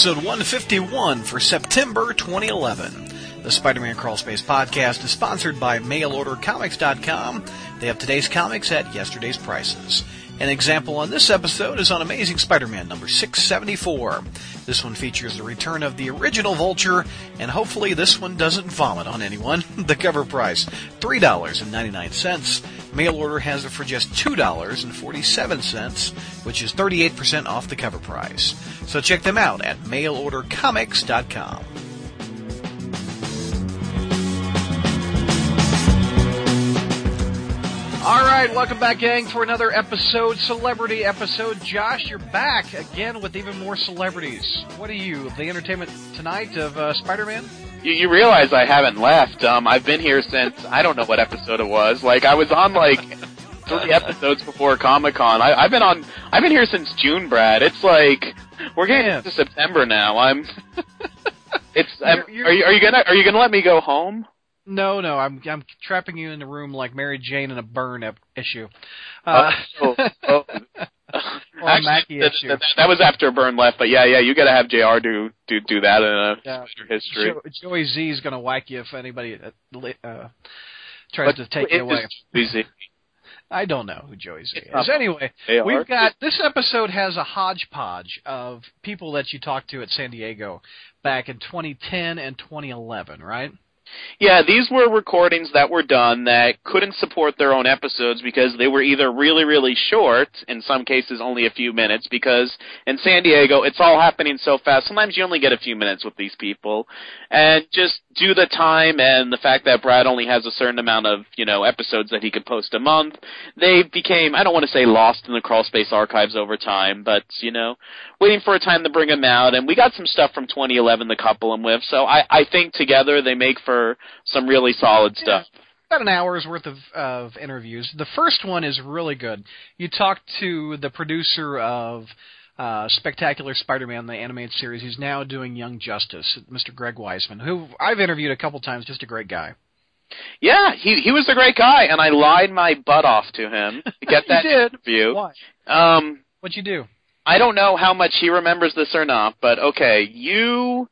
episode 151 for September 2011. The Spider-Man Crawl Space podcast is sponsored by MailOrderComics.com. They have today's comics at yesterday's prices. An example on this episode is on Amazing Spider-Man number 674. This one features the return of the original Vulture, and hopefully this one doesn't vomit on anyone. the cover price, $3.99. Mail order has it for just $2.47, which is 38% off the cover price. So check them out at mailordercomics.com. All right, welcome back, gang, for another episode, celebrity episode. Josh, you're back again with even more celebrities. What are you, the entertainment tonight of uh, Spider-Man? You, you realize I haven't left. Um, I've been here since I don't know what episode it was. Like I was on like three episodes before Comic Con. I've been on. I've been here since June, Brad. It's like we're getting Yeah. into September now. I'm. It's. I'm, You're- you're- are you? Are you gonna? Are you gonna let me go home? No, no, I'm I'm trapping you in the room like Mary Jane in a Byrne ep- issue. Uh, Oh, oh, Or a Mackie that, that, that was after Byrne left, but yeah, yeah, you got to have Jr. do do do that in a Yeah. history. Jo- Joey Z is going to whack you if anybody uh, uh, tries to take it you away. easy. I don't know who Joey Z is. Anyway, we've got this episode has a hodgepodge of people that you talked to at San Diego back in 2010 and 2011, right? Yeah, these were recordings that were done that couldn't support their own episodes because they were either really, really short, in some cases only a few minutes, because in San Diego it's all happening so fast. Sometimes you only get a few minutes with these people. And just due the time and the fact that Brad only has a certain amount of, you know, episodes that he could post a month, they became, I don't want to say lost in the crawl space archives over time, but, you know, waiting for a time to bring them out. And we got some stuff from 2011 to couple them with, so I, I think together they make for some really solid stuff. About an hour's worth of, of interviews. The first one is really good. You talked to the producer of uh, Spectacular Spider-Man, the animated series. He's now doing Young Justice, Mr. Greg Weisman, who I've interviewed a couple times. Just a great guy. Yeah, he he was a great guy, and I lied my butt off to him to get that interview. Why? Um, What'd you do? I don't know how much he remembers this or not, but okay, you.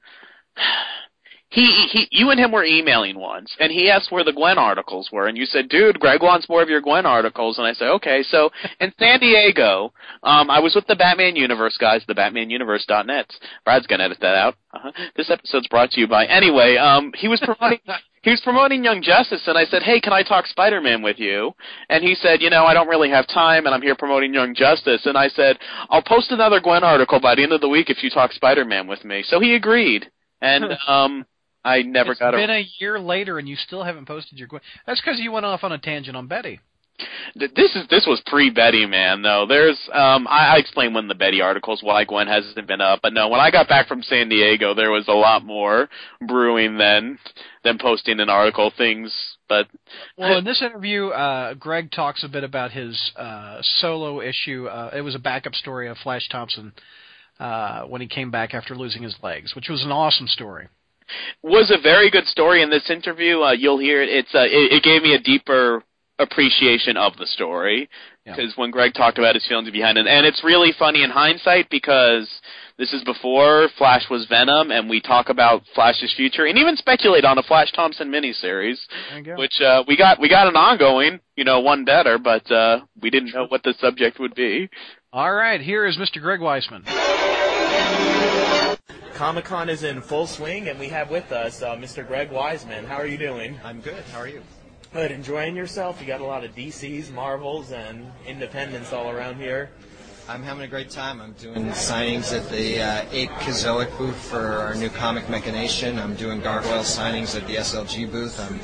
He, he, you and him were emailing once, and he asked where the Gwen articles were, and you said, "Dude, Greg wants more of your Gwen articles." And I said, "Okay." So in San Diego, um, I was with the Batman Universe guys, the BatmanUniverse.net. Brad's gonna edit that out. Uh-huh. This episode's brought to you by. Anyway, um, he was promoting he was promoting Young Justice, and I said, "Hey, can I talk Spider-Man with you?" And he said, "You know, I don't really have time, and I'm here promoting Young Justice." And I said, "I'll post another Gwen article by the end of the week if you talk Spider-Man with me." So he agreed, and um, I never got him. it's been a. a year later, and you still haven't posted your. Gwen- That's because you went off on a tangent on Betty. Th- This is this was pre Betty, man. Though there's, um, I, I explained when the Betty articles why Gwen hasn't been up, but no, when I got back from San Diego, there was a lot more brewing than than posting an article things. But Well, in this interview, uh, Greg talks a bit about his uh, solo issue. Uh, it was a backup story of Flash Thompson uh, when he came back after losing his legs, which was an awesome story. was a very good story in this interview. Uh, you'll hear it. It's uh, it, it gave me a deeper appreciation of the story Yeah. because when Greg talked about his feelings behind it, and it's really funny in hindsight because this is before Flash was Venom, and we talk about Flash's future and even speculate on a Flash Thompson miniseries, There which uh, we got we got an ongoing, you know, one better, but uh, we didn't know what the subject would be. All right, here is Mr. Greg Weisman. Comic Con is in full swing, and we have with us uh, Mr. Greg Weisman. How are you doing? I'm good. How are you? Good. Enjoying yourself? You got a lot of DCs, Marvels, and Independents all around here. I'm having a great time. I'm doing signings at the uh, Ape Kizoic booth for our new comic Mechanation. I'm doing Gargoyle signings at the SLG booth. I'm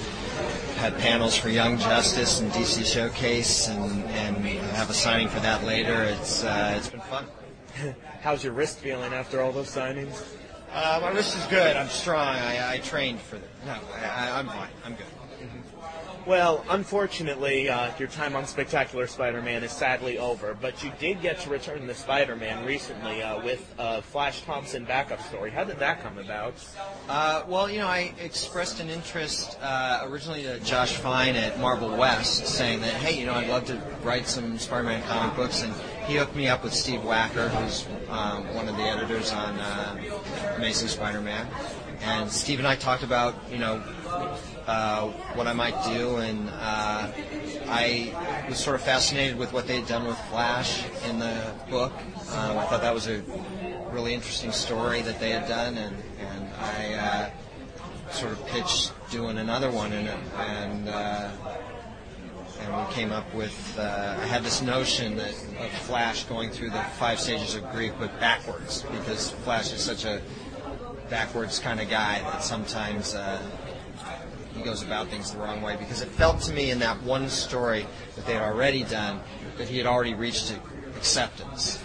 had panels for Young Justice and DC Showcase, and, and have a signing for that later. It's uh, it's been fun. How's your wrist feeling after all those signings? Uh, my wrist is good. I'm strong. I, I trained for that. No, I, I, I'm fine. I'm good. Well, unfortunately, uh, your time on Spectacular Spider-Man is sadly over, but you did get to return to Spider-Man recently uh, with a Flash Thompson backup story. How did that come about? Uh, well, you know, I expressed an interest uh, originally to Josh Fine at Marvel West, saying that, hey, you know, I'd love to write some Spider-Man comic books, and he hooked me up with Steve Wacker, who's um, one of the editors on uh, Amazing Spider-Man. And Steve and I talked about, you know, uh, what I might do, and uh, I was sort of fascinated with what they had done with Flash in the book. Um, I thought that was a really interesting story that they had done, and, and I uh, sort of pitched doing another one, and and uh, and we came up with. Uh, I had this notion that of Flash going through the five stages of grief, but backwards, because Flash is such a backwards kind of guy that sometimes uh, goes about things the wrong way. Because it felt to me in that one story that they had already done that he had already reached acceptance,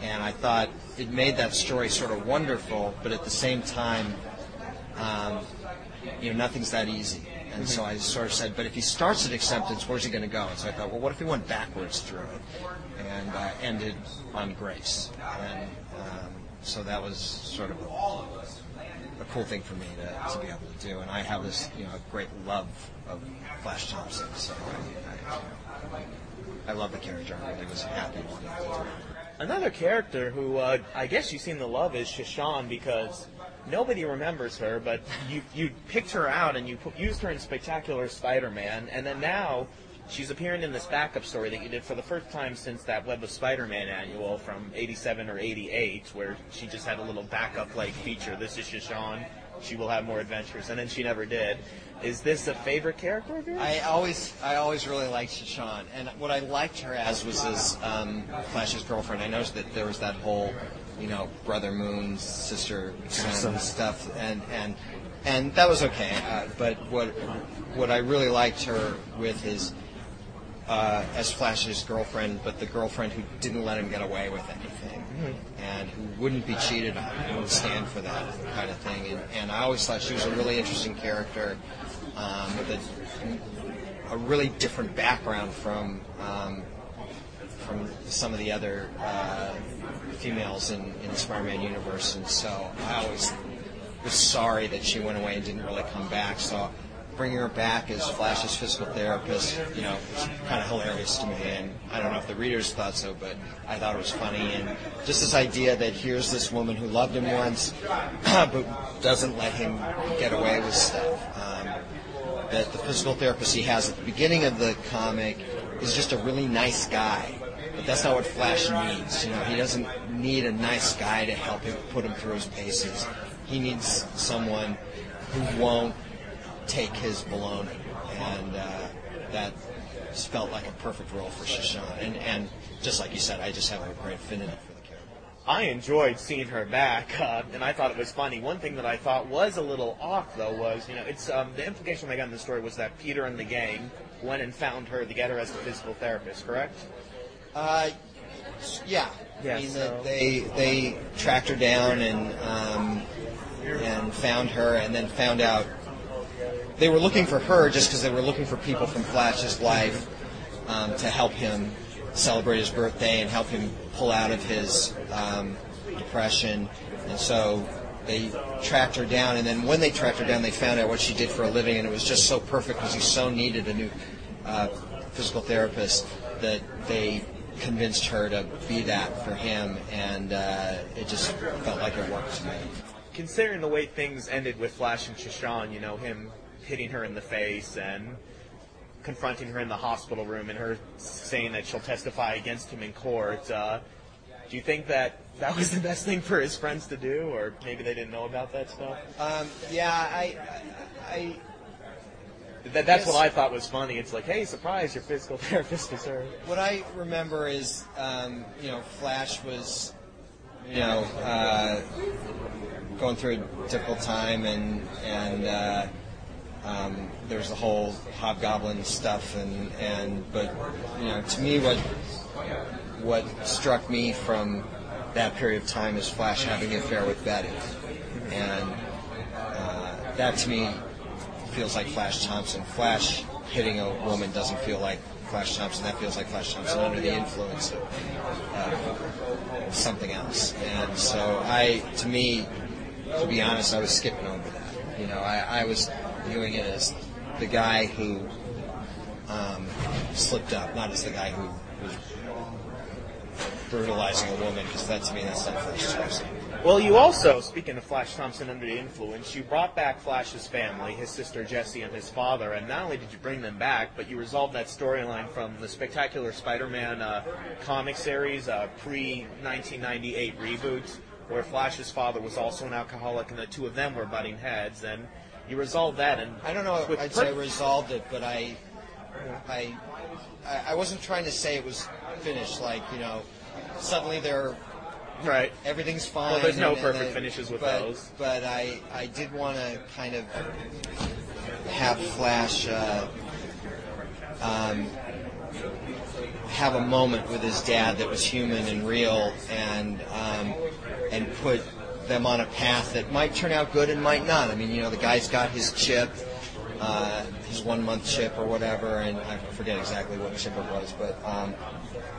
and I thought it made that story sort of wonderful, but at the same time, um, you know, nothing's that easy. And so I sort of said, but if he starts at acceptance, where's he going to go? And so I thought, well, what if he went backwards through it and uh, ended on grace? And um, so that was sort of a, cool thing for me to, to be able to do. And I have this, you know, great love of Flash Thompson, so I, I, I love the character. I really was happy to do. Another character who uh, I guess you seem to love is Sha Shan because nobody remembers her, but you you picked her out and you put, used her in Spectacular Spider-Man, and then now she's appearing in this backup story that you did for the first time since that Web of Spider-Man annual from '87 or '88, where she just had a little backup-like feature. This is Sha Shan. She will have more adventures, and then she never did. Is this a favorite character of yours? I always, I always really liked Sha Shan, and what I liked her as was as um, Flash's girlfriend. I noticed that there was that whole, you know, brother moon, sister sun stuff, and and and that was okay. Uh, but what what I really liked her with is uh, as Flash's girlfriend, but the girlfriend who didn't let him get away with anything, and who wouldn't be cheated on, who would stand for that kind of thing. And, and I always thought she was a really interesting character um, with a, a really different background from um, from some of the other uh, females in, in the Spider-Man universe. And so I always was sorry that she went away and didn't really come back. So bringing her back as Flash's physical therapist, you know, was kind of hilarious to me. And I don't know if the readers thought so, but I thought it was funny. And just this idea that here's this woman who loved him once, but doesn't let him get away with stuff. Um, that the physical therapist he has at the beginning of the comic is just a really nice guy. But that's not what Flash needs. You know, he doesn't need a nice guy to help him put him through his paces. He needs someone who won't take his baloney, and uh, that felt like a perfect role for Sha Shan. And, and just like you said, I just have a great affinity for the character. I enjoyed seeing her back, uh, and I thought it was funny. One thing that I thought was a little off, though, was you know, it's um, the implication I got in the story was that Peter and the gang went and found her to get her as a physical therapist, correct? Uh, yeah. Yeah, I mean, so- they they tracked her down and um, and found her, and then found out they were looking for her just because they were looking for people from Flash's life um, to help him celebrate his birthday and help him pull out of his um, depression, and so they tracked her down. And then when they tracked her down, they found out what she did for a living, and it was just so perfect because he so needed a new uh, physical therapist that they convinced her to be that for him, and uh, it just felt like it worked to me. Considering the way things ended with Flash and Sha Shan, you know, him hitting her in the face and confronting her in the hospital room and her saying that she'll testify against him in court, uh, do you think that that was the best thing for his friends to do, or maybe they didn't know about that stuff? Um, yeah, I, I, That, that's what I thought was funny. It's like, hey, surprise, your physical therapist is her. what I remember is, um, you know, Flash was, you know, uh, going through a difficult time, and and uh, um, there was the whole hobgoblin stuff, and and but you know, to me, what what struck me from that period of time is Flash having an affair with Betty, and uh, that to me feels like Flash Thompson. Flash hitting a woman doesn't feel like Flash Thompson. That feels like Flash Thompson under the influence of uh, something else. And so I, to me, to be honest, I was skipping over that. You know, I, I was viewing it as the guy who um, slipped up, not as the guy who was brutalizing a woman, because that to me that's not Flash Thompson. Well, you also, speaking of Flash Thompson under the influence, you brought back Flash's family, his sister Jessie and his father, and not only did you bring them back, but you resolved that storyline from the Spectacular Spider-Man uh, comic series, uh, pre-1998 reboot, where Flash's father was also an alcoholic, and the two of them were butting heads, and you resolved that. And I don't know if I'd say resolved it, but I, I, I wasn't trying to say it was finished. Like you know, suddenly they're right. everything's fine. Well, there's no and- and perfect they- finishes with but, those. But I, I did want to kind of have Flash uh, um, have a moment with his dad that was human and real, and um, and put them on a path that might turn out good and might not. I mean, you know, the guy's got his chip. Uh, his one month chip or whatever, and I forget exactly what chip it was, but um,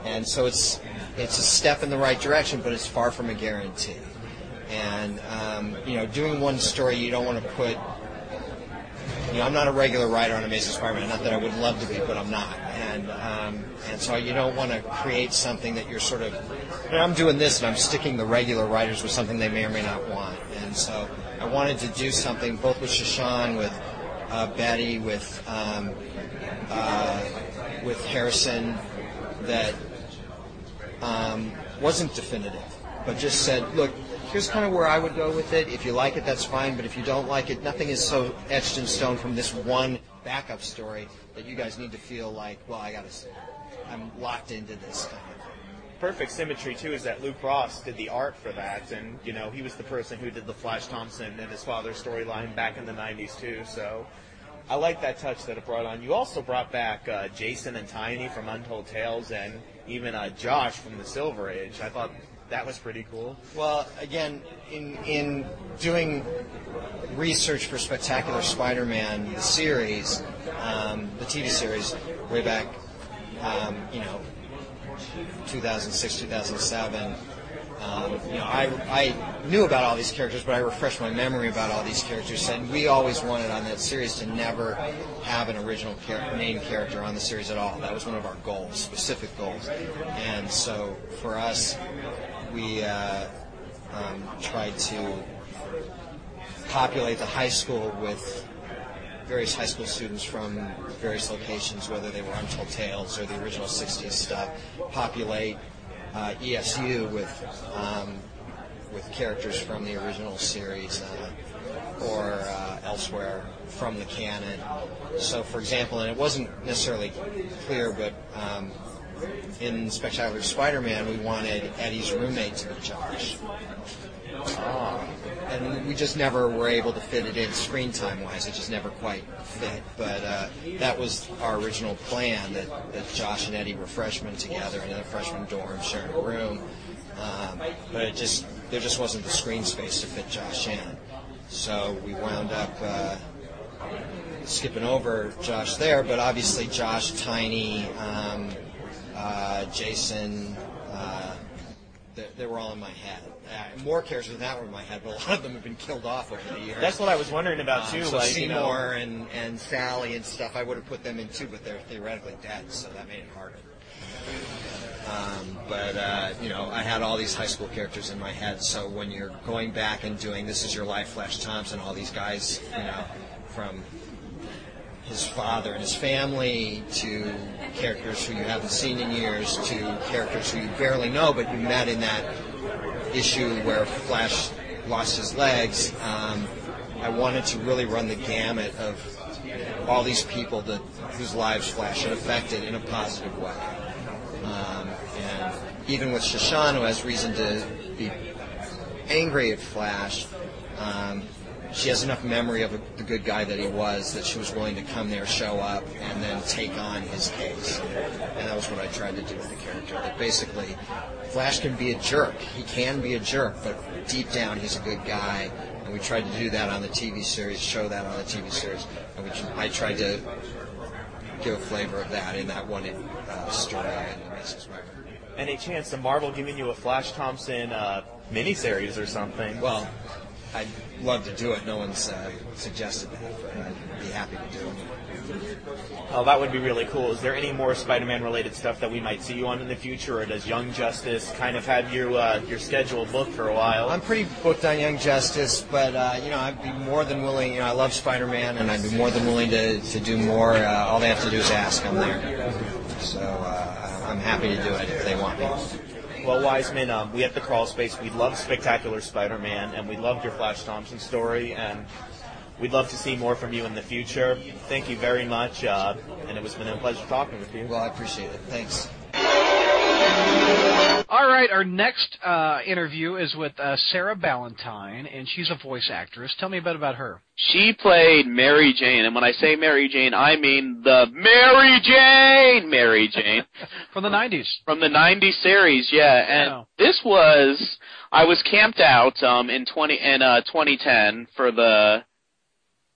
and so it's it's a step in the right direction, but it's far from a guarantee. And um, you know, doing one story, you don't want to put. You know, I'm not a regular writer on Amazing Spider-Man. Not that I would love to be, but I'm not. And um, and so you don't want to create something that you're sort of. I'm doing this, and I'm sticking the regular writers with something they may or may not want. And so I wanted to do something both with Sha Shan, with uh, Betty, with um, uh, with Harrison, that um, wasn't definitive, but just said, look, here's kind of where I would go with it. If you like it, that's fine. But if you don't like it, nothing is so etched in stone from this one backup story that you guys need to feel like, well, I got to, I'm locked into this kind of. Perfect symmetry too is that Luke Ross did the art for that, and you know he was the person who did the Flash Thompson and his father's storyline back in the '90s too. So I like that touch that it brought on. You also brought back uh, Jason and Tiny from Untold Tales, and even uh, Josh from the Silver Age. I thought that was pretty cool. Well, again, in in doing research for Spectacular Spider-Man, the series, um, the TV series, way back, um, you know, 2006, 2007. Um, you know, I, I knew about all these characters, but I refreshed my memory about all these characters. And we always wanted on that series to never have an original char- main character on the series at all. That was one of our goals, specific goals. And so for us, we uh, um, tried to populate the high school with various high school students from various locations, whether they were Untold Tales or the original 60s stuff, populate uh, ESU with um, with characters from the original series uh, or uh, elsewhere from the canon. So, for example, and it wasn't necessarily clear, but um, in Spectacular Spider-Man, we wanted Eddie's roommate to be Josh. And we just never were able to fit it in screen time wise. It just never quite fit. But uh, that was our original plan that, that Josh and Eddie were freshmen together in a freshman dorm, sharing a room. Um, but it just there just wasn't the screen space to fit Josh in. So we wound up uh, skipping over Josh there. But obviously, Josh, Tiny, um, uh, Jason. Uh, they, were all in my head. Uh, more characters than that were in my head, but a lot of them have been killed off over the years. That's what I was wondering about Um, too. so like Seymour you know, and, and Sally and stuff, I would have put them in too, but they're theoretically dead, so that made it harder. Um, but uh, you know, I had all these high school characters in my head, so when you're going back and doing "This Is Your Life," Flash Thompson, all these guys, you know, from his father and his family to characters who you haven't seen in years to characters who you barely know but you met in that issue where Flash lost his legs. Um, I wanted to really run the gamut of all these people that whose lives Flash had affected in a positive way. Um, and even with Shoshana, who has reason to be angry at Flash, um, she has enough memory of a, the good guy that he was that she was willing to come there, show up, and then take on his case. And that was what I tried to do with the character. That basically, Flash can be a jerk. He can be a jerk, but deep down, he's a good guy. And we tried to do that on the TV series, show that on the TV series. And we, I tried to give a flavor of that in that one uh, story in the Amazing Spider-Man. Any chance of Marvel giving you a Flash Thompson uh, miniseries or something? Well, I'd love to do it. No one's uh, suggested that, but I'd be happy to do it. Oh, that would be really cool. Is there any more Spider-Man related stuff that we might see you on in the future, or does Young Justice kind of have you uh, your schedule booked for a while? I'm pretty booked on Young Justice, but uh, you know I'd be more than willing. You know I love Spider-Man, and I'd be more than willing to, to do more. Uh, all they have to do is ask. I'm there. So uh, I'm happy to do it if they want me. Well, Weisman, um, we at the Crawl Space, we love Spectacular Spider-Man, and we loved your Flash Thompson story, and we'd love to see more from you in the future. Thank you very much, uh, and it was been a pleasure talking with you. Well, I appreciate it. Thanks. All right, our next uh, interview is with uh, Sara Ballantine, and she's a voice actress. Tell me a bit about her. She played Mary Jane, and when I say Mary Jane, I mean the Mary Jane, Mary Jane From the 90s. from the '90s series. Yeah, and this was I was camped out um, in 20 in uh, 2010 for the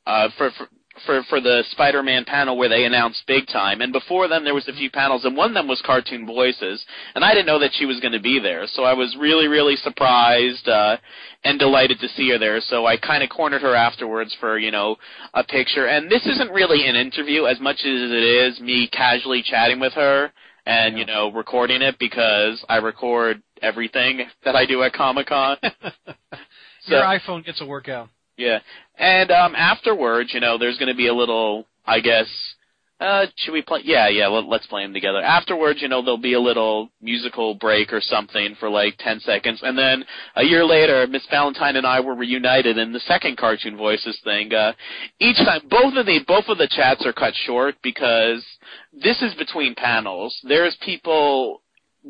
uh, for, for for for the Spider-Man panel where they announced Big Time, and before then there was a few panels, and one of them was cartoon voices, and I didn't know that she was going to be there, so I was really really surprised uh, and delighted to see her there. So I kind of cornered her afterwards for you know a picture, and this isn't really an interview as much as it is me casually chatting with her and you know recording it because I record everything that I do at Comic Con. Your iPhone gets a workout. Yeah. And um afterwards, you know, there's going to be a little, I guess, uh should we play Yeah, yeah, let, let's play them together. Afterwards, you know, there'll be a little musical break or something for like 10 seconds. And then a year later, Miss Valentine and I were reunited in the second cartoon voices thing. Uh each time both of the both of the chats are cut short because this is between panels. There's people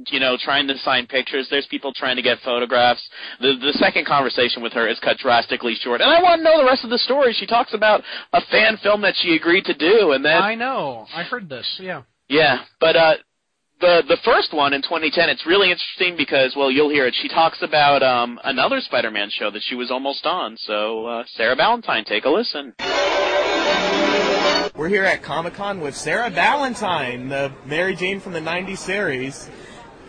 you know, trying to sign pictures. There's people trying to get photographs. The the second conversation with her is cut drastically short. And I want to know the rest of the story. She talks about a fan film that she agreed to do, and then I know. I heard this. Yeah. yeah, but uh, the the first one in 2010, it's really interesting because well, you'll hear it. She talks about um another Spider-Man show that she was almost on. So uh, Sarah Valentine, take a listen. We're here at Comic Con with Sara Ballantine, the Mary Jane from the '90s series.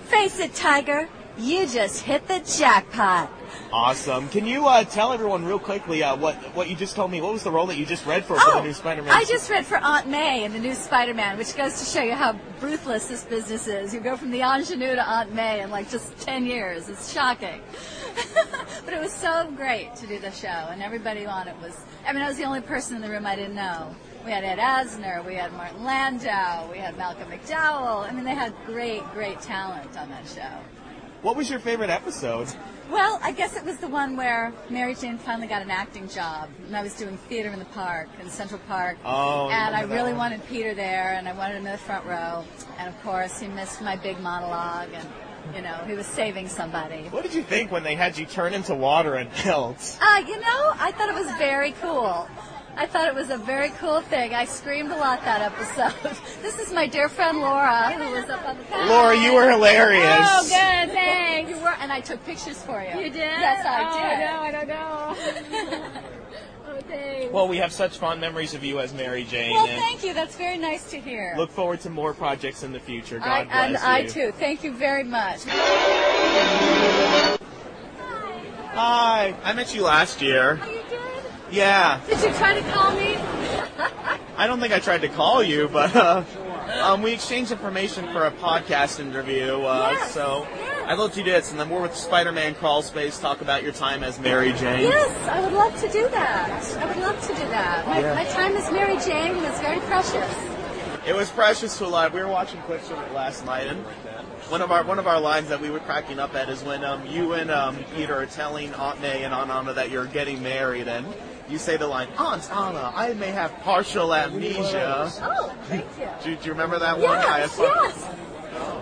Face it, Tiger. You just hit the jackpot. Awesome. Can you uh, tell everyone real quickly uh, what what you just told me? What was the role that you just read for for the new Spider-Man? Oh, I just read for Aunt May in the new Spider-Man, which goes to show you how ruthless this business is. You go from the ingenue to Aunt May in like just 10 years. It's shocking. but it was so great to do the show, and everybody on it was, I mean, I was the only person in the room I didn't know. We had Ed Asner, we had Martin Landau, we had Malcolm McDowell. I mean, they had great, great talent on that show. What was your favorite episode? Well, I guess it was the one where Mary Jane finally got an acting job, and I was doing theater in the park, in Central Park. Oh, and I really one. wanted Peter there, and I wanted him in the front row. And of course, he missed my big monologue, and you know, he was saving somebody. What did you think when they had you turn into water and melt? Uh, you know, I thought it was very cool. I thought it was a very cool thing. I screamed a lot that episode. this is my dear friend Laura, who was up on the panel. Laura, you were hilarious. Oh, good, thanks. You were, and I took pictures for you. You did? Yes, I oh, did. No, I don't know. oh, thanks. Well, we have such fond memories of you as Mary Jane, Well, thank you. That's very nice to hear. look forward to more projects in the future. God I, bless and you. I too. Thank you very much. Hi, I met you last year. Yeah, Did you try to call me? I don't think I tried to call you, but uh, um, we exchanged information for a podcast interview. Uh, Yes, So yes. I looked you this, and then we're with Spider-Man Crawl Space. Talk about your time as Mary Jane. Yes, I would love to do that. I would love to do that. My, Yeah. my time as Mary Jane was very precious. It was precious to live. We were watching clips from it last night, and one of our one of our lines that we were cracking up at is when um, you and um, Peter are telling Aunt May and Aunt Anna that you're getting married, and you say the line, "Aunt Anna, I may have partial amnesia." Oh, thank you. Do, do you remember that one? I Yes, yes.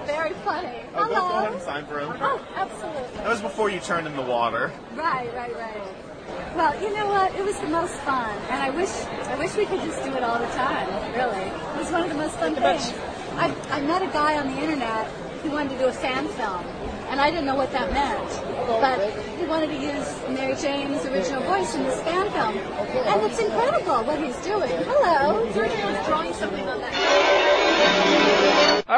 Very funny. Oh, go, go ahead Hello. and sign for him. Oh, absolutely. That was before you turned in the water. Right, right, right. Well, you know what? It was the most fun, and I wish I wish we could just do it all the time. Really, it was one of the most fun things. I, I met a guy on the internet who wanted to do a fan film, and I didn't know what that meant, but he wanted to use Mary Jane's original voice in this fan film, and it's incredible what he's doing. Hello. was drawing something on that.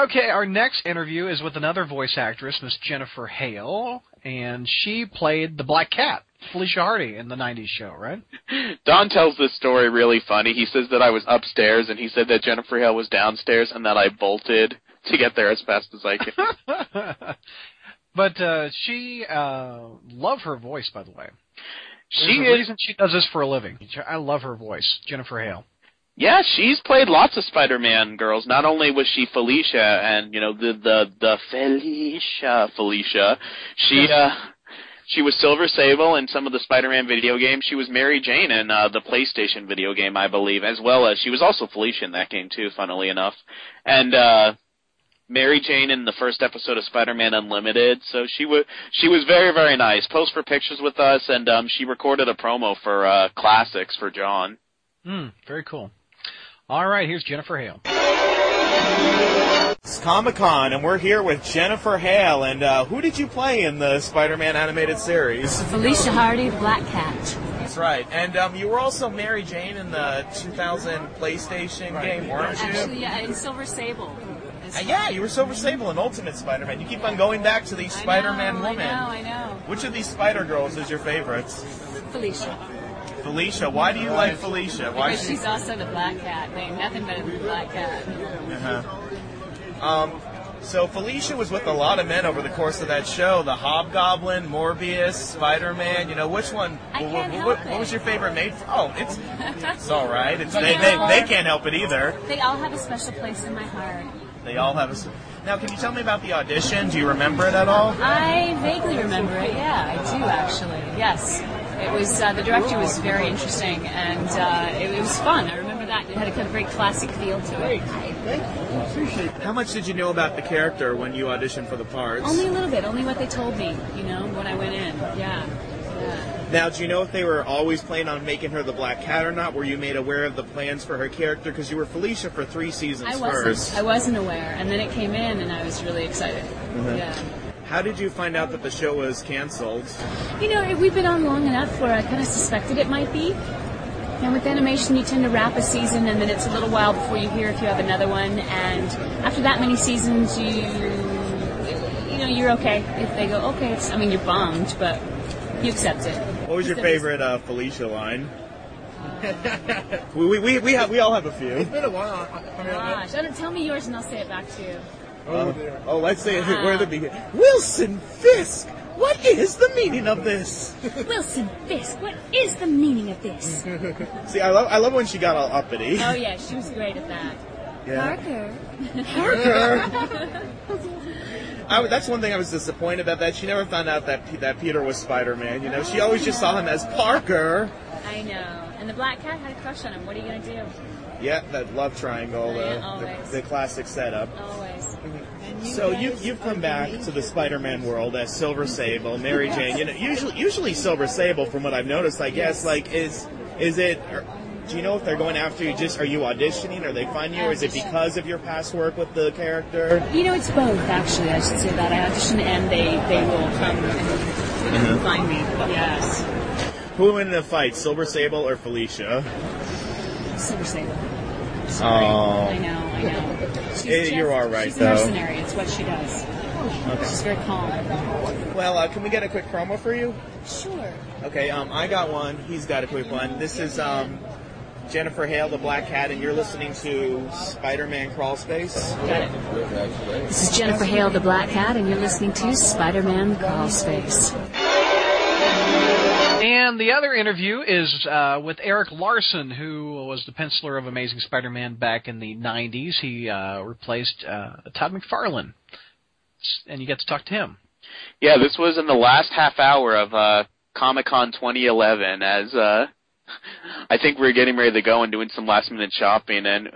Okay, our next interview is with another voice actress, Miss Jennifer Hale, and she played the Black Cat, Felicia Hardy, in the '90s show, right? Don tells this story really funny. He says that I was upstairs, and he said that Jennifer Hale was downstairs, and that I bolted to get there as fast as I could. but uh, she uh, love her voice, by the way. She There's a is. reason she does this for a living. I love her voice, Jennifer Hale. Yeah, she's played lots of Spider-Man girls. Not only was she Felicia and you know the the the Felicia Felicia, she uh she was Silver Sable in some of the Spider-Man video games. She was Mary Jane in uh, the PlayStation video game, I believe, as well as she was also Felicia in that game too. Funnily enough, and uh Mary Jane in the first episode of Spider-Man Unlimited. So she was she was very very nice. Posed for pictures with us, and um she recorded a promo for uh Classics for John. Hmm, very cool. All right, here's Jennifer Hale. It's Comic Con, and we're here with Jennifer Hale. And uh, who did you play in the Spider-Man animated series? Felicia Hardy, the Black Cat. That's right. And um, you were also Mary Jane in the 2000 PlayStation game, weren't you? Actually, yeah, in Silver Sable. Uh, yeah, you were Silver Sable in Ultimate Spider-Man. You keep on going back to these I Spider-Man know, women. I know, I know. Which of these Spider Girls is your favorite? Felicia. Felicia. Why do you like Felicia? Why? Because she's also the Black Cat. They ain't nothing better than the Black Cat. Uh-huh. Um, so Felicia was with a lot of men over the course of that show. The Hobgoblin, Morbius, Spider-Man. You know, which one? I wh- can't wh- help what, it. what was your favorite mate? Oh, it's it's all right. It's, they, they they can't help it either. They all have a special place in my heart. They all have a. s- Now, can you tell me about the audition? Do you remember it at all? I vaguely remember it. Yeah, I do actually. Yes, it was. Uh, the director was very interesting, and uh, it, it was fun. I remember that. It had a kind of very classic feel to it. How much did you know about the character when you auditioned for the parts? Only a little bit. Only what they told me. You know, when I went in. Yeah. Now, do you know if they were always planning on making her the Black Cat or not? Were you made aware of the plans for her character? Because you were Felicia for three seasons I wasn't. first. I wasn't aware, and then it came in, and I was really excited. Mm-hmm. Yeah. How did you find out that the show was canceled? You know, we've been on long enough where I kind of suspected it might be. And with animation, you tend to wrap a season, and then it's a little while before you hear if you have another one. And after that many seasons, you, you know, you're okay. If they go, okay, it's, I mean, you're bummed, but you accept it. What was your favorite uh, Felicia line? we, we, we, we, have, we all have a few. It's been a while. Gosh, I don't tell me yours, and I'll say it back to you. oh, oh, let's say it. where the beginning. Wilson Fisk! What is the meaning of this? Wilson Fisk, what is the meaning of this? See, I love, I love when she got all uppity. Oh yeah, she was great at that. Yeah. Parker. Parker. I, that's one thing I was disappointed about. That she never found out that that Peter was Spider-Man. You know, she always just saw him as Parker. I know. And the black cat had a crush on him. What are you gonna do? Yeah, that love triangle, oh, Yeah, the, the, the classic setup. Always. So you you've come back to the Spider-Man world as Silver Sable, Mary Jane. You know, usually usually Silver Sable, from what I've noticed, I guess, like is is it? Er, Do you know if they're going after you? Just are you auditioning? Or they find you? Or is it because of your past work with the character? You know, it's both actually. I should say that I audition and they they will come and find me. Yes, Who will win in a fight, Silver Sable or Felicia? Silver Sable. Sorry. Oh. I know, I know. She's just, you're all right, She's a though. mercenary. It's what she does. She's very calm. Well, uh, can we get a quick promo for you? Sure. Okay, um, I got one. He's got a quick one. This is um, Jennifer Hale, the Black Cat, and you're listening to Spider-Man Crawl Space. Got it. This is Jennifer Hale, the Black Cat, and you're listening to Spider-Man Crawl Space. And the other interview is uh, with Erik Larsen, who was the penciler of Amazing Spider-Man back in the '90s. He uh, replaced uh, Todd McFarlane, and you get to talk to him. Yeah, this was in the last half hour of uh, Comic Con 2011 as uh, I think we were getting ready to go and doing some last minute shopping and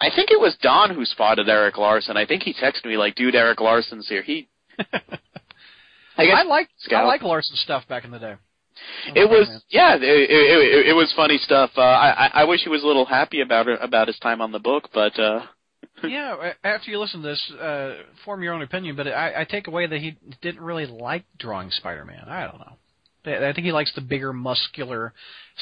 I think it was Don who spotted Erik Larsen. I think he texted me like, "Dude, Erik Larsen's here." He I guess I like I like Larsen's stuff back in the day. it was yeah, it, it, it, it was funny stuff. Uh, I I- I wish he was a little happy about it, about his time on the book, but uh yeah, after you listen to this, uh, form your own opinion. But I, I take away that he didn't really like drawing Spider-Man. I don't know. I I think he likes the bigger, muscular,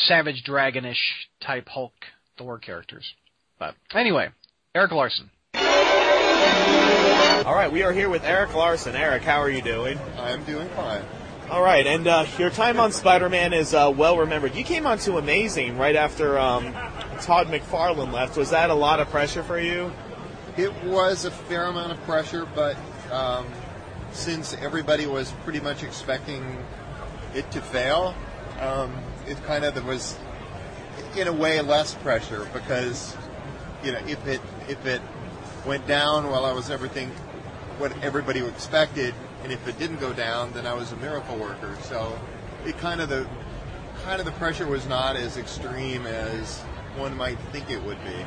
savage dragonish type Hulk Thor characters. But anyway, Erik Larsen. All right, we are here with Erik Larsen. Eric, how are you doing? I'm doing fine. All right, and uh, your time on Spider-Man is uh, well remembered. You came on to Amazing right after um, Todd McFarlane left. Was that a lot of pressure for you? It was a fair amount of pressure, but um, since everybody was pretty much expecting it to fail, um, it kind of there was, in a way, less pressure because you know if it if it went down while I was everything what everybody expected, and if it didn't go down, then I was a miracle worker. So it kind of the kind of the pressure was not as extreme as one might think it would be.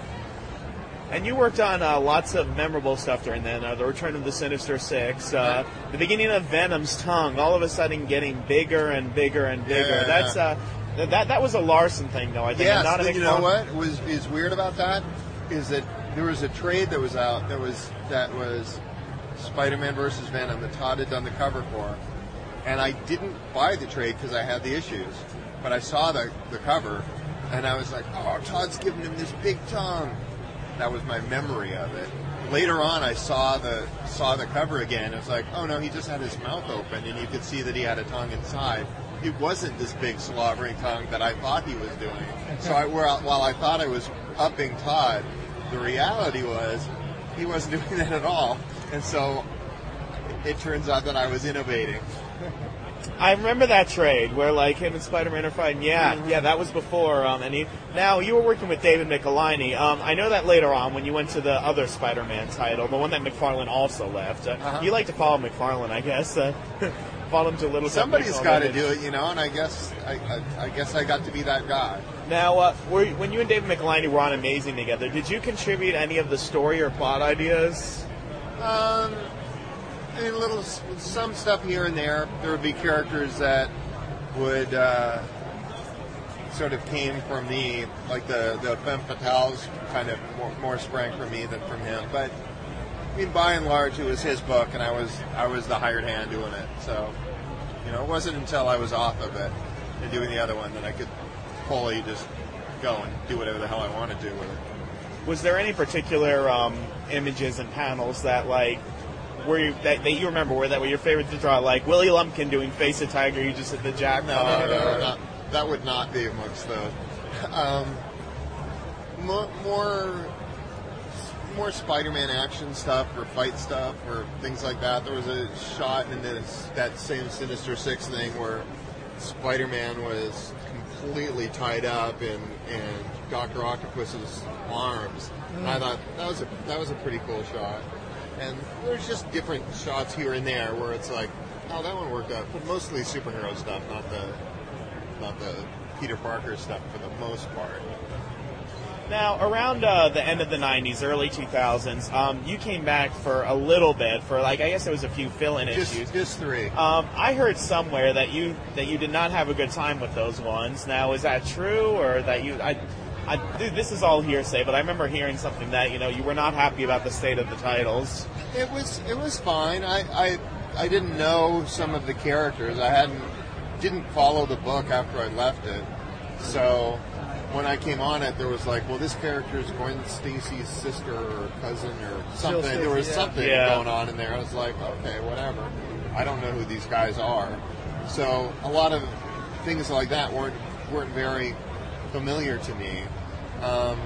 And you worked on uh, lots of memorable stuff during then. Uh, the Return of the Sinister Six, uh, the beginning of Venom's tongue, all of a sudden getting bigger and bigger and bigger. Yeah. That's uh, th- that that was a Larsen thing, though. I think. Yes, not a you know what was is weird about that is that there was a trade that was out that was that was Spider-Man versus Venom that Todd had done the cover for, and I didn't buy the trade because I had the issues, but I saw the the cover, and I was like, oh, Todd's giving him this big tongue. That was my memory of it. Later on, I saw the saw the cover again. It was like, oh no, he just had his mouth open, and you could see that he had a tongue inside. It wasn't this big slobbering tongue that I thought he was doing. So I, while while I thought I was upping Todd, the reality was he wasn't doing that at all. And so it turns out that I was innovating. I remember that trade where like him and Spider-Man are fighting. Yeah, yeah, that was before. Um, and he, now you were working with David Michelinie. Um, I know that later on when you went to the other Spider-Man title, the one that McFarlane also left. Uh, Uh-huh. You like to follow McFarlane, I guess. Uh, follow him to Little Somebody's got to do it, you know. And I guess I, I, I guess I got to be that guy. Now, uh, were, when you and David Michelinie were on Amazing together, did you contribute any of the story or plot ideas? Um, Little some stuff here and there. There would be characters that would uh, sort of came from me, like the the femme fatales, kind of more, more sprang from me than from him. But I mean, by and large, it was his book, and I was I was the hired hand doing it. So you know, it wasn't until I was off of it and doing the other one that I could fully just go and do whatever the hell I want to do with it. Was there any particular um, images and panels that like were you, that, that you remember were that were your favorite to draw? Like Willie Lumpkin doing Face of Tiger, you just hit the jack. No, no, no, not, that would not be amongst those. Um, more, more, more Spider-Man action stuff or fight stuff or things like that. There was a shot in this that same Sinister Six thing where Spider-Man was completely tied up in in Doctor Octopus's arms. And I thought that was a that was a pretty cool shot. And there's just different shots here and there where it's like, oh, that one worked out. But mostly superhero stuff, not the not the Peter Parker stuff for the most part. Now, around uh, the end of the '90s, early 2000s, um, you came back for a little bit for like I guess it was a few fill-in Just issues. just three. Um, I heard somewhere that you that you did not have a good time with those ones. Now, is that true, or that you? I, I, th- this is all hearsay, but I remember hearing something that you know you were not happy about the state of the titles. It was it was fine. I, I I didn't know some of the characters. I hadn't didn't follow the book after I left it. So when I came on it, there was like, well, this character is Gwen Stacy's sister or cousin or something. There was something Yeah. going on in there. I was like, okay, whatever. I don't know who these guys are. So a lot of things like that weren't weren't very familiar to me. Um,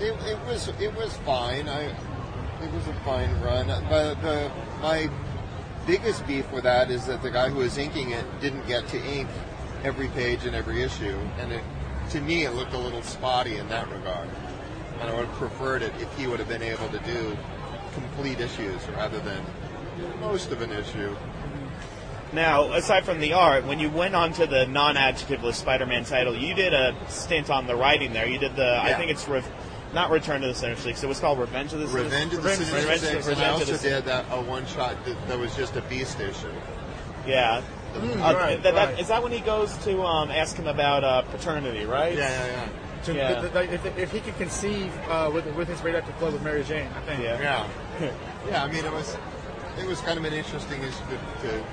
it, it was it was fine. I it was a fine run. But the my biggest beef with that is that the guy who was inking it didn't get to ink every page in every issue, and it to me it looked a little spotty in that regard. And I would have preferred it if he would have been able to do complete issues rather than most of an issue. Now, aside from the art, when you went on to the non-adjectiveless Spider-Man title, you did a stint on the writing there. You did the, I think it's re- not Return to the Sinister Six. It was called Revenge of the Sinister Revenge of the Sinister Revenge- Six, and Revenge I of the also Sin- did that a one shot that, that was just a Beast issue. Yeah. Uh, right, that- that- right. Is that when he goes to um, ask him about uh, paternity, right? Yeah, yeah, yeah. To, Yeah. th- th- if, if he could conceive uh, with with his radioactive flow with Mary Jane, I think. Yeah. Yeah, yeah. I mean, it was it was kind of an interesting issue to. to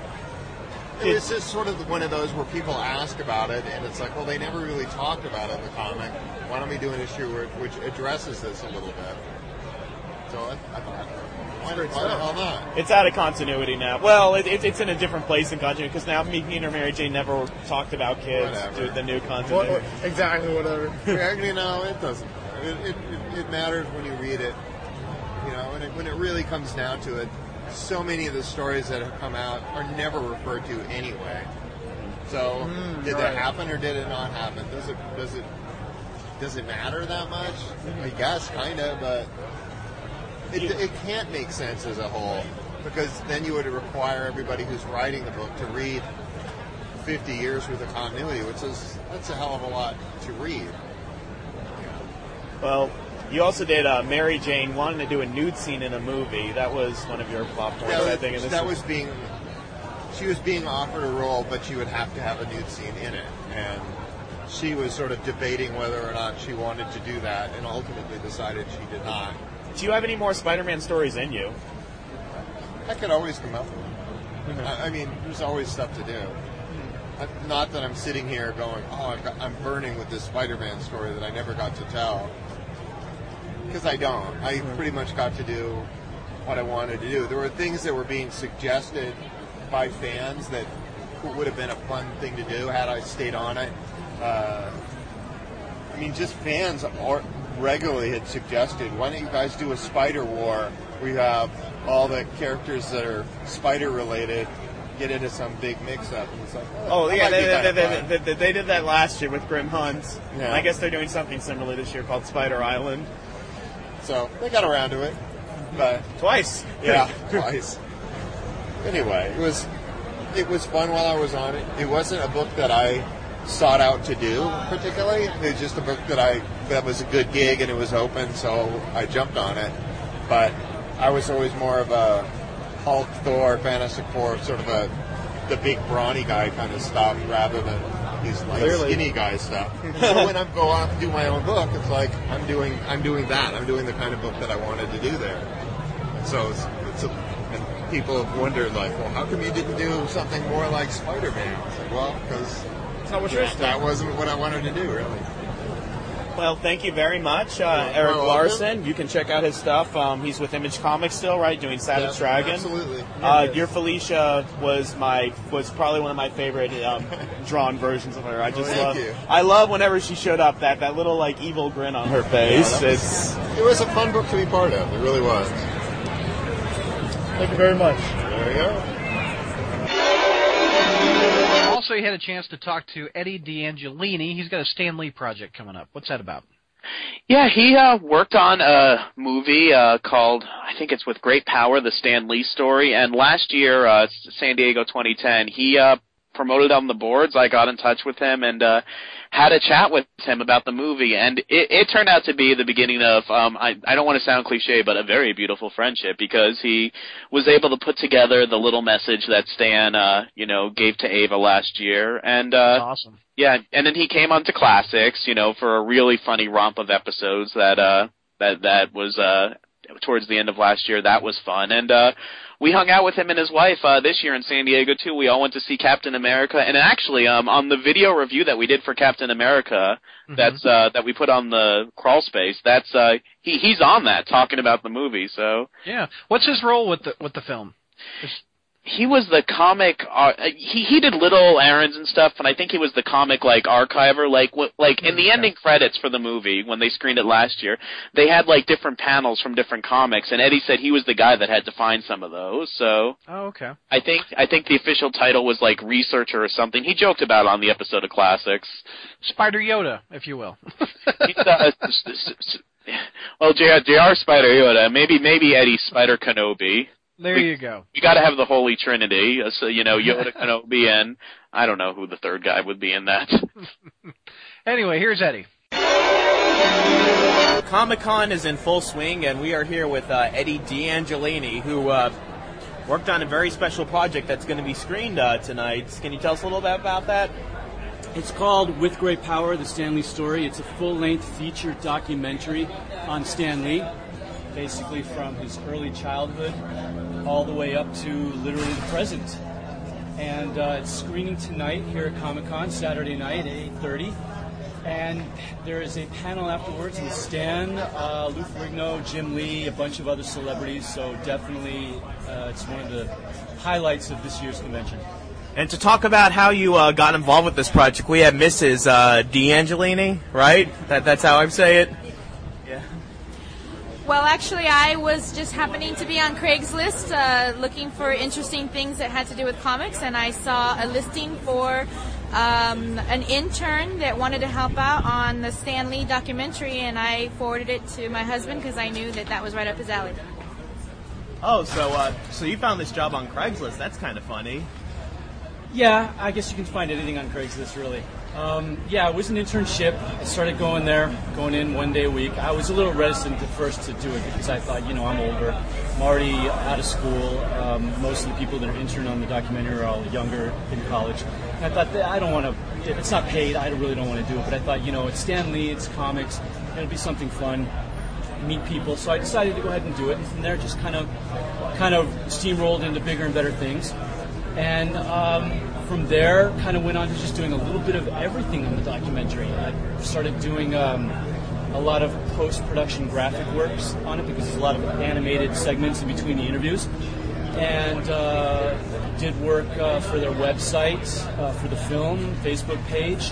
it was just sort of one of those where people ask about it, and it's like, well, they never really talked about it in the comic. Why don't we do an issue where, which addresses this a little bit? So I, I thought, why, why the hell not? It's out of continuity now. Well, it, it, it's in a different place in continuity because now me, Peter, and Mary Jane never talked about kids. Whatever. Do the new continuity. what- exactly whatever. Yeah, you know, it doesn't. It, it, it, it matters when you read it. You know, when it, when it really comes down to it, so many of the stories that have come out are never referred to anyway. So, mm, did right. that happen or did it not happen? Does it does it does it matter that much? I guess, kind of, but it, it can't make sense as a whole because then you would require everybody who's writing the book to read 50 years worth of continuity, which is that's a hell of a lot to read. Well, you also did uh, Mary Jane wanting to do a nude scene in a movie. That was one of your plot points, I that, think. and that was being she was being offered a role, but she would have to have a nude scene in it, and she was sort of debating whether or not she wanted to do that, and ultimately decided she did not. Do you have any more Spider-Man stories in you? I could always come up with it. I, I mean, there's always stuff to do. I- Not that I'm sitting here going, oh, I'm burning with this Spider-Man story that I never got to tell. Because I don't. I pretty much got to do what I wanted to do. There were things that were being suggested by fans that would have been a fun thing to do had I stayed on it. Uh, I mean, just fans are, regularly had suggested, why don't you guys do a Spider War? We have all the characters that are spider related get into some big mix up. It's like, Oh that yeah, they, they, they, they, they, they did that last year with Grim Hunt. Yeah. I guess they're doing something similar this year called Spider Island. So they got around to it, but Twice. yeah, twice. Anyway, it was it was fun while I was on it. It wasn't a book that I sought out to do particularly. It was just a book that I that was a good gig and it was open, so I jumped on it. But I was always more of a Hulk, Thor, Fantastic Four, sort of a the big brawny guy kind of stuff rather than these like Clearly. skinny guy stuff. so when I go off and do my own book, it's like I'm doing I'm doing that. I'm doing the kind of book that I wanted to do there. So it's, it's a, and people have wondered like, well, how come you didn't do something more like Spider-Man? It's like, well, because That's not what you're that wasn't what I wanted to do, really. Well, thank you very much, uh, You're Erik. Larsen. You can check out his stuff. Um, he's with Image Comics still, right? Doing Savage Yeah, Dragon. absolutely. Uh, your Felicia was my was probably one of my favorite um, drawn versions of her. I just thank love. you. I love whenever she showed up that that little like evil grin on her face. that was- It was a fun book to be part of. It really was. Thank you very much. There you go. Also, had a chance to talk to Eddie D'Angelini. He's got a Stan Lee project coming up. What's that about? Yeah, he uh, worked on a movie uh, called I think it's with Great Power, the Stan Lee story. And last year, uh, San Diego 2010, he uh, promoted on the boards. I got in touch with him and uh, had a chat with him about the movie, and it, it turned out to be the beginning of um, I, I don't want to sound cliche, but a very beautiful friendship because he was able to put together the little message that Stan, uh, you know, gave to Ava last year, and uh, Awesome. yeah, and then he came on to classics, you know, for a really funny romp of episodes that uh that that was uh towards the end of last year. That was fun. And uh we hung out with him and his wife uh this year in San Diego too. We all went to see Captain America and actually um on the video review that we did for Captain America that's uh that we put on the crawl space, that's uh he he's on that talking about the movie. So Yeah. What's his role with the with the film? He was the comic uh, he he did little errands and stuff and i think he was the comic like archiver like what like in the ending credits for the movie when they screened it last year they had like different panels from different comics and eddie said he was the guy that had to find some of those so Oh, okay. i think i think the official title was like researcher or something he joked about it on the episode of classics Spider Yoda, if you will. He's, uh, well jr jr spider yoda maybe maybe eddie spider kenobi there you go. you got to have the Holy Trinity. uh, So you know, Yoda, Kenobi, and I don't know who the third guy would be in that. Anyway, here's Eddie. Comic Con is in full swing, and we are here with uh, Eddie D'Angelini, who uh, worked on a very special project that's going to be screened uh, tonight. Can you tell us a little bit about that? It's called With Great Power, the Stan Lee story. It's a full length feature documentary on Stan Lee, basically from his early childhood all the way up to literally the present. And uh, it's screening tonight here at Comic Con, Saturday night at 8.30. And there is a panel afterwards with Stan, uh, Lou Ferrigno, Jim Lee, a bunch of other celebrities. So definitely, uh, it's one of the highlights of this year's convention. And to talk about how you uh, got involved with this project, we have Mrs. Uh, D'Angelini, right? That, that's how I say it. Well, actually, I was just happening to be on Craigslist uh, looking for interesting things that had to do with comics, and I saw a listing for um, an intern that wanted to help out on the Stan Lee documentary, and I forwarded it to my husband because I knew that that was right up his alley. Oh, so uh, so you found this job on Craigslist? That's kind of funny. Yeah, I guess you can find anything on Craigslist, really. Um, yeah, it was an internship. I started going there, going in one day a week. I was a little reticent at first to do it because I thought, you know, I'm older. I'm already out of school. Um, most of the people that are intern on the documentary are all younger in college. And I thought, I don't want to, if it's not paid, I really don't want to do it. But I thought, you know, it's Stan Lee, it's comics, it'll be something fun, meet people. So I decided to go ahead and do it. And from there, just kind of, kind of steamrolled into bigger and better things. And um, from there, kind of went on to just doing a little bit of everything on the documentary. I started doing um, a lot of post-production graphic works on it because there's a lot of animated segments in between the interviews, and uh, did work uh, for their website, uh, for the film, Facebook page.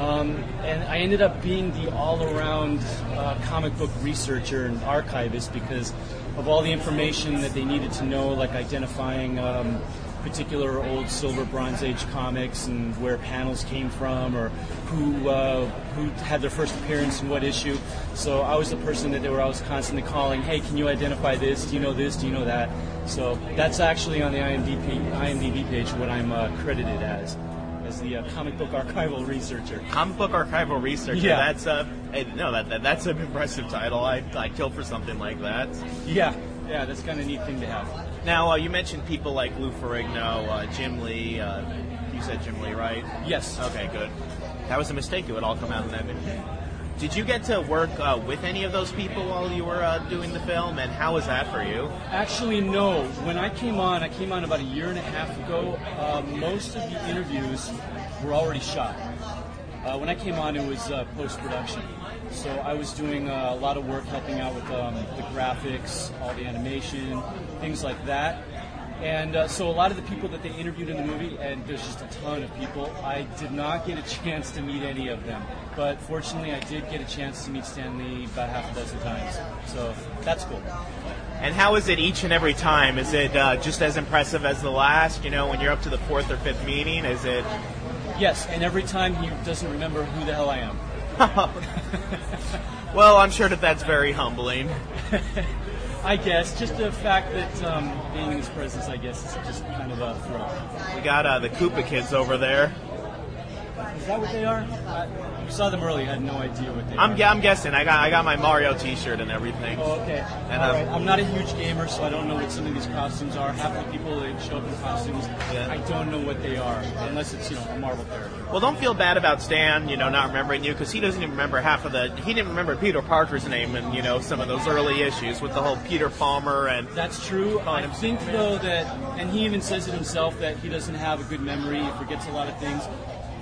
Um, and I ended up being the all-around uh, comic book researcher and archivist because of all the information that they needed to know, like identifying um, particular old silver bronze age comics and where panels came from or who uh, who had their first appearance in what issue so i was the person that they were always constantly calling hey can you identify this do you know this do you know that so that's actually on the imdb, IMDb page what i'm uh, credited as as the uh, comic book archival researcher Comic book archival researcher. Yeah. That's a hey, no, that, that that's an impressive title. I I kill for something like that. yeah yeah that's kind of a neat thing to have Now uh, you mentioned people like Lou Ferrigno, uh, Jim Lee. Uh, you said Jim Lee, right? Yes. Okay, good. That was a mistake. It would all come out in that video. Did you get to work uh, with any of those people while you were uh, doing the film, and how was that for you? Actually, no. When I came on, I came on about a year and a half ago. Uh, most of the interviews were already shot. Uh, when I came on, it was uh, post production. So I was doing uh, a lot of work helping out with um, the graphics, all the animation, things like that. And uh, so a lot of the people that they interviewed in the movie, and there's just a ton of people, I did not get a chance to meet any of them. But fortunately, I did get a chance to meet Stan Lee about half a dozen times. So that's cool. And how is it each and every time? Is it uh, just as impressive as the last? You know, when you're up to the fourth or fifth meeting, is it? Yes, and every time he doesn't remember who the hell I am. Well, I'm sure that that's very humbling. I guess just the fact that um, being in his presence, I guess, is just kind of a thrill. We got uh, the Koopa kids over there. Is that what they are? I you saw them earlier. I had no idea what they I'm, are. I'm guessing. I got I got my Mario T-shirt and everything. Oh, okay. And, All um, right. I'm not a huge gamer, so I don't know what some of these costumes are. Half the people that show up in costumes, I don't know what they are, unless it's you know a Marvel character. Well, don't feel bad about Stan, you know, not remembering you because he doesn't even remember half of the. He didn't remember Peter Parker's name and you know some of those early issues with the whole Peter Palmer and. That's true. I think though that, and he even says it himself that he doesn't have a good memory. He forgets a lot of things.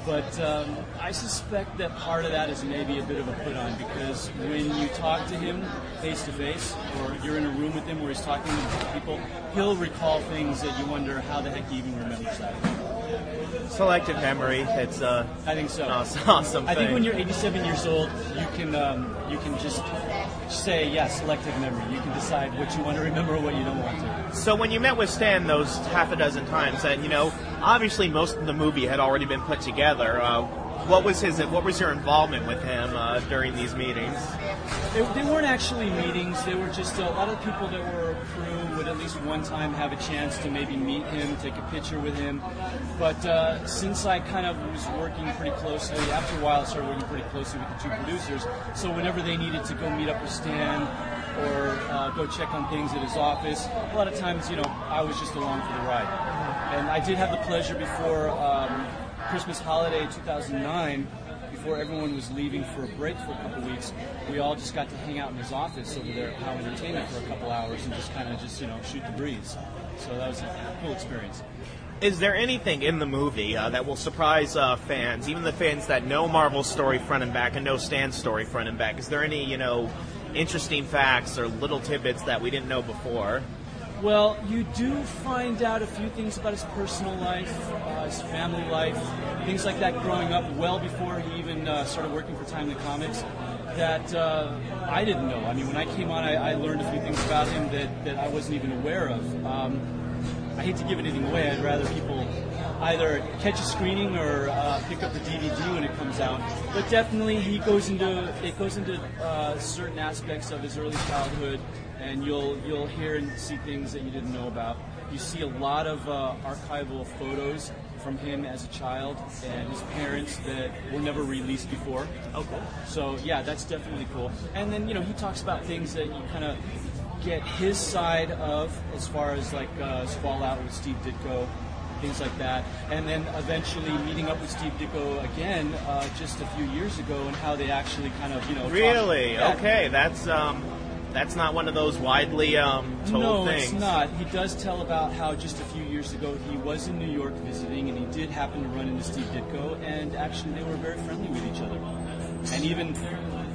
But um, I suspect that part of that is maybe a bit of a put on because when you talk to him face to face, or you're in a room with him where he's talking to people, he'll recall things that you wonder how the heck he even remembers that. Selective memory. It's uh. I think so. Awesome, awesome I think when you're 87 years old, you can um, you can just say yes, selective memory. You can decide what you want to remember or what you don't want to. So when you met with Stan those half a dozen times, and you know, obviously most of the movie had already been put together. Uh, what was his? What was your involvement with him uh, during these meetings? They, they weren't actually meetings. They were just a lot of people that were crew would at least one time have a chance to maybe meet him, take a picture with him. But uh, since I kind of was working pretty closely, after a while I started working pretty closely with the two producers. So whenever they needed to go meet up with Stan or uh, go check on things at his office, a lot of times, you know, I was just along for the ride. And I did have the pleasure before um, Christmas holiday 2009 before everyone was leaving for a break for a couple weeks, we all just got to hang out in his office over there at Pow Entertainment for a couple hours and just kind of just you know shoot the breeze. So that was a cool experience. Is there anything in the movie uh, that will surprise uh, fans, even the fans that know Marvel's story front and back and know Stan's story front and back? Is there any, you know, interesting facts or little tidbits that we didn't know before? Well, you do find out a few things about his personal life, uh, his family life, things like that growing up well before he even uh, started working for Timely Comics that uh, I didn't know. I mean, when I came on, I, I, learned a few things about him that, that I wasn't even aware of. Um, I hate to give anything away. I'd rather people either catch a screening or uh, pick up the DVD when it comes out. But definitely, he goes into it goes into uh, certain aspects of his early childhood and you'll you'll hear and see things that you didn't know about. You see a lot of uh, archival photos from him as a child and his parents that were never released before. Oh, cool. So yeah, that's definitely cool. And then you know he talks about things that you kind of get his side of as far as like uh, his fallout with Steve Ditko. Things like that, and then eventually meeting up with Steve Ditko again uh, just a few years ago, and how they actually kind of you know really yeah. okay. That's um, that's not one of those widely um, told no, things. it's not. He does tell about how just a few years ago he was in New York visiting, and he did happen to run into Steve Ditko, and actually they were very friendly with each other. And even,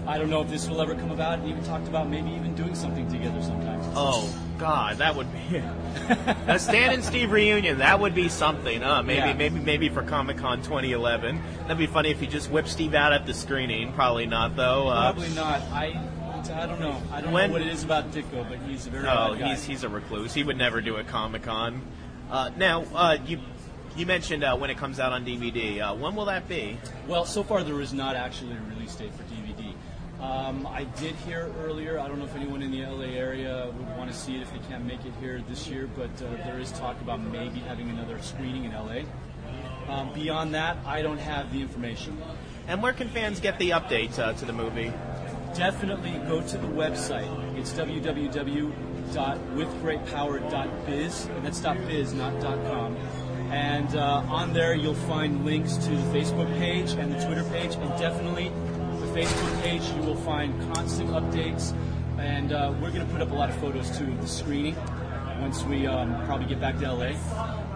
I don't know if this will ever come about, and even talked about maybe even doing something together sometime. Oh God, that would be a Stan and Steve reunion. That would be something. Uh, maybe, Yeah. maybe, maybe for Comic Con 2011. That'd be funny if you just whipped Steve out at the screening. Probably not, though. Uh, Probably not. I, I don't know. I don't When- know what it is about Ditko, but he's a very No, odd guy. Oh, he's he's a recluse. He would never do a Comic Con. Uh, now, uh, you you mentioned uh, when it comes out on DVD. Uh, when will that be? Well, so far there is not actually a release date for DVD. Um, I did hear earlier, I don't know if anyone in the LA area would want to see it if they can't make it here this year, but uh, there is talk about maybe having another screening in LA. Um, beyond that, I don't have the information. And where can fans get the update uh, to the movie? Definitely go to the website. It's www.withgreatpower.biz, and that's .biz, not .com. And uh, on there, you'll find links to the Facebook page and the Twitter page, and definitely Facebook page. You will find constant updates, and uh, we're going to put up a lot of photos too of the screening once we um, probably get back to LA.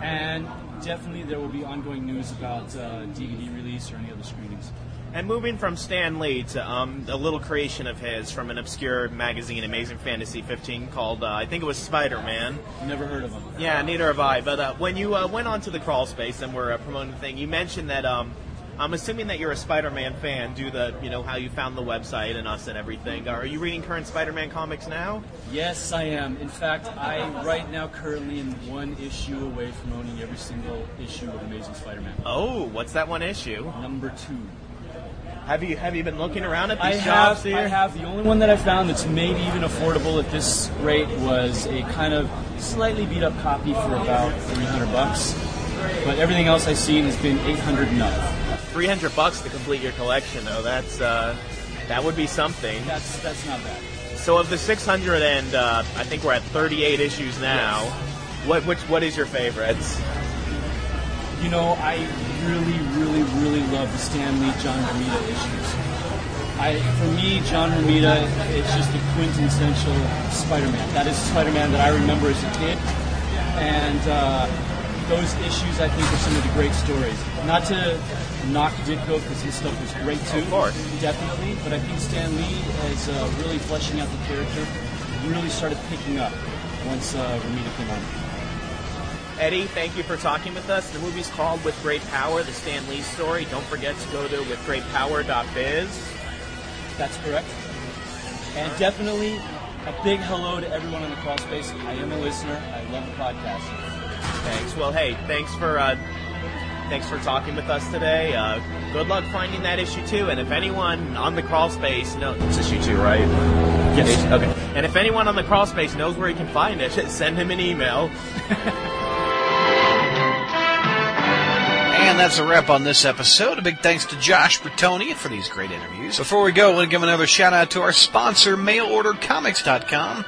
And definitely, there will be ongoing news about uh, DVD release or any other screenings. And moving from Stan Lee to um, a little creation of his from an obscure magazine, Amazing Fantasy 15, called uh, I think it was Spider Man. Never heard of him. Yeah, neither have I. But uh, when you uh, went onto the crawl space and were uh, promoting the thing, you mentioned that um, I'm assuming that you're a Spider-Man fan due to you know how you found the website and us and everything. Are you reading current Spider-Man comics now? Yes, I am. In fact, I right now currently am one issue away from owning every single issue of Amazing Spider-Man. Oh, what's that one issue? Number two. Have you have you been looking around at I these have, shops here? I have. The only one that I found that's maybe even affordable at this rate was a kind of slightly beat up copy for about 300 bucks. But everything else I've seen has been 800 and up. 300 bucks to complete your collection, though. That's uh, that would be something. That's that's not bad. So of the 600 and uh, I think we're at 38 issues now. What which what is your favorites? You know, I really, really, really love the Stan Lee, John Romita issues. I, for me, John Romita is just the quintessential Spider-Man. That is Spider-Man that I remember as a kid, and uh, those issues I think are some of the great stories. Not to knock Ditko because his stuff was great too, Of course. definitely. But I think Stan Lee is uh, really fleshing out the character. Really started picking up once uh, Romita came on. Eddie, thank you for talking with us. The movie's called With Great Power, the Stan Lee story. Don't forget to go to withgreatpower.biz. That's correct. And definitely a big hello to everyone on the crawl space. I am a listener. I love the podcast. Thanks. Well, hey, thanks for uh, thanks for talking with us today. Uh, good luck finding that issue two. And if anyone on the crawl space knows, it's issue two, right? Yes. Okay. And if anyone on the crawl space knows where he can find it, send him an email. And that's a wrap on this episode. A big thanks to Josh Bertoni for these great interviews. Before we go, I want to give another shout out to our sponsor, MailOrderComics.com.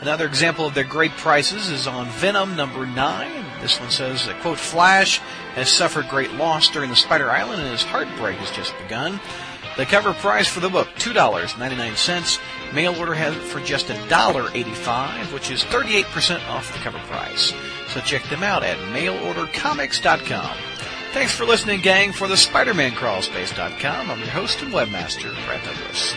Another example of their great prices is on Venom number 9. This one says that, quote, Flash has suffered great loss during the Spider Island and his heartbreak has just begun. The cover price for the book, $2.99. Mail order has it for just $1.85, which is 38% off the cover price. So check them out at mailordercomics.com. Thanks for listening, gang, for the SpidermanCrawlspace.com. I'm your host and webmaster, Brad Douglas.